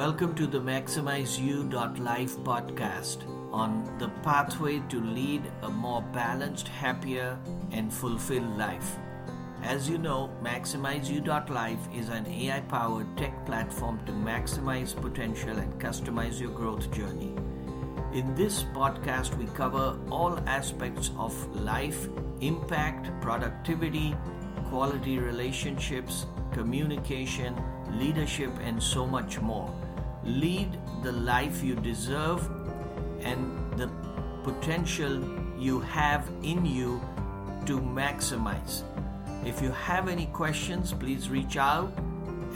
Welcome to the MaximizeU.life podcast on the pathway to lead a more balanced, happier, and fulfilled life. As you know, MaximizeU.life is an AI powered tech platform to maximize potential and customize your growth journey. In this podcast, we cover all aspects of life, impact, productivity, quality relationships, communication, leadership, and so much more. Lead the life you deserve and the potential you have in you to maximize. If you have any questions, please reach out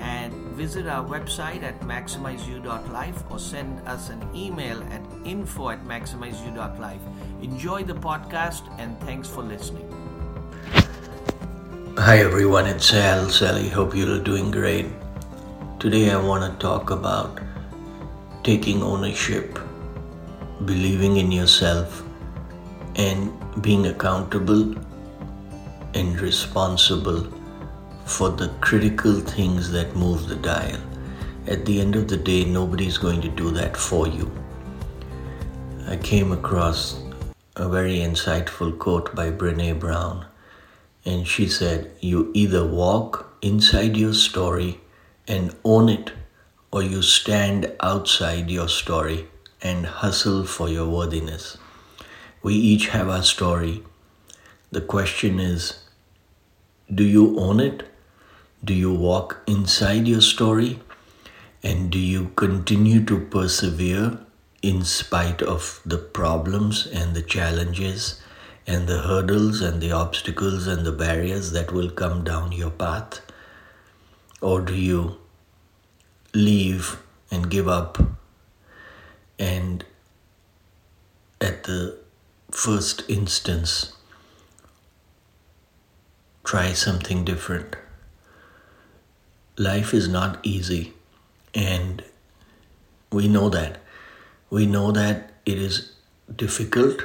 and visit our website at maximizeu.life or send us an email at info at maximizeu.life. Enjoy the podcast and thanks for listening. Hi everyone, it's Sal. Sally, hope you're doing great. Today I want to talk about taking ownership, believing in yourself, and being accountable and responsible for the critical things that move the dial. At the end of the day, nobody's going to do that for you. I came across a very insightful quote by Brene Brown, and she said, You either walk inside your story and own it, or you stand outside your story and hustle for your worthiness. We each have our story. The question is, do you own it do you walk inside your story? And do you continue to persevere in spite of the problems and the challenges and the hurdles and the obstacles and the barriers that will come down your path? Or do you leave and give up and at the first instance try something different? life is not easy, and we know that. We know that it is difficult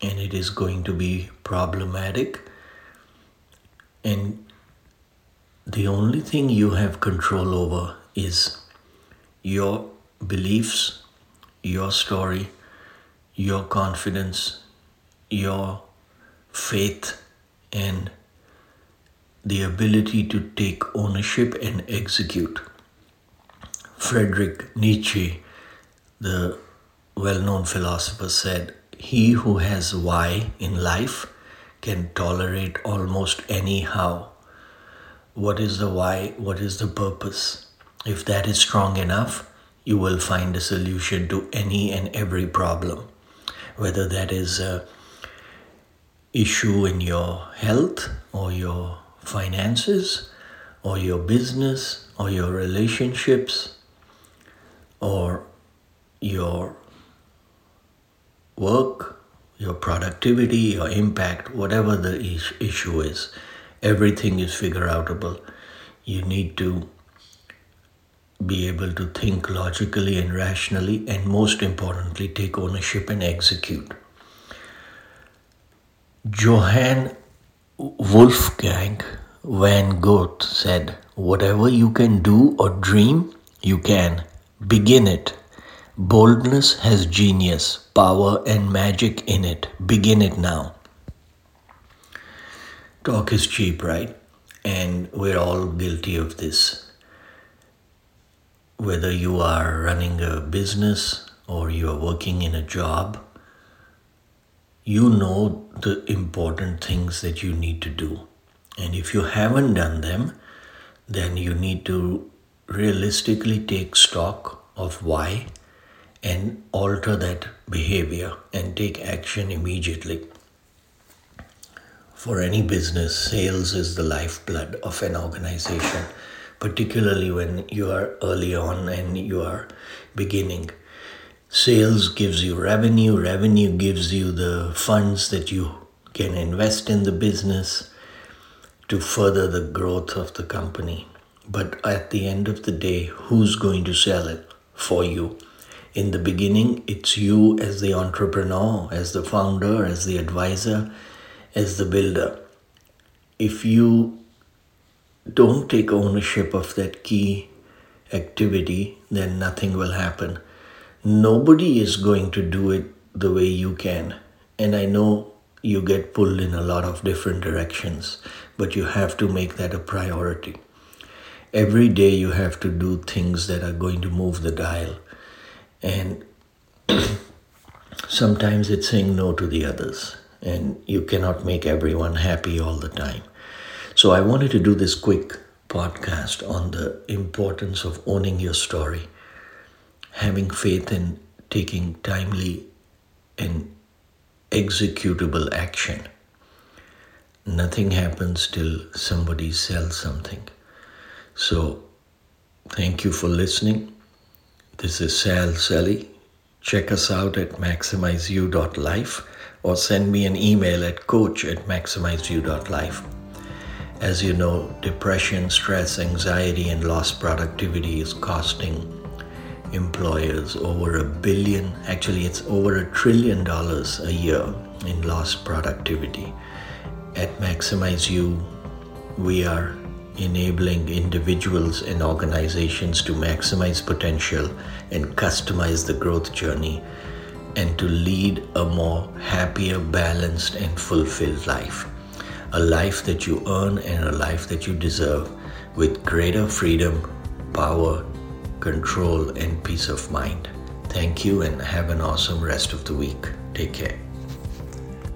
and it is going to be problematic, and the only thing you have control over is your beliefs, your story, your confidence, your faith, and the ability to take ownership and execute. Friedrich Nietzsche, the well known philosopher, said, He who has why in life can tolerate almost any how. What is the why? What is the purpose? If that is strong enough, you will find a solution to any and every problem, whether that is a issue in your health or your finances or your business or your relationships or your work, your productivity, your impact, whatever the issue is, everything is figure outable. You need to be able to think logically and rationally, and most importantly, take ownership and execute. Johann Wolfgang Van Goethe said, Whatever you can do or dream, you can. Begin it. Boldness has genius, power, and magic in it. Begin it now. Talk is cheap, right? And we're all guilty of this. Whether you are running a business or you are working in a job, you know the important things that you need to do. And if you haven't done them, then you need to realistically take stock of why and alter that behavior and take action immediately. For any business, sales is the lifeblood of an organization, particularly when you are early on and you are beginning. Sales gives you revenue, revenue gives you the funds that you can invest in the business to further the growth of the company. But at the end of the day, who's going to sell it for you? In the beginning, it's you as the entrepreneur, as the founder, as the advisor, as the builder. If you don't take ownership of that key activity, then nothing will happen. Nobody is going to do it the way you can. And I know you get pulled in a lot of different directions, but you have to make that a priority. Every day you have to do things that are going to move the dial. And sometimes it's saying no to the others, and you cannot make everyone happy all the time. So I wanted to do this quick podcast on the importance of owning your story, having faith in taking timely and executable action. Nothing happens till somebody sells something. So, thank you for listening. This is Sal Selly. Check us out at maximizeu.life or send me an email at coach at maximizeu.life. As you know, depression, stress, anxiety, and lost productivity is costing employers over a billion, actually, it's over a trillion dollars a year in lost productivity. At MaximizeU, we are enabling individuals and organizations to maximize potential and customize the growth journey and to lead a more happier, balanced, and fulfilled life. A life that you earn and a life that you deserve with greater freedom, power, control, and peace of mind. Thank you and have an awesome rest of the week. Take care.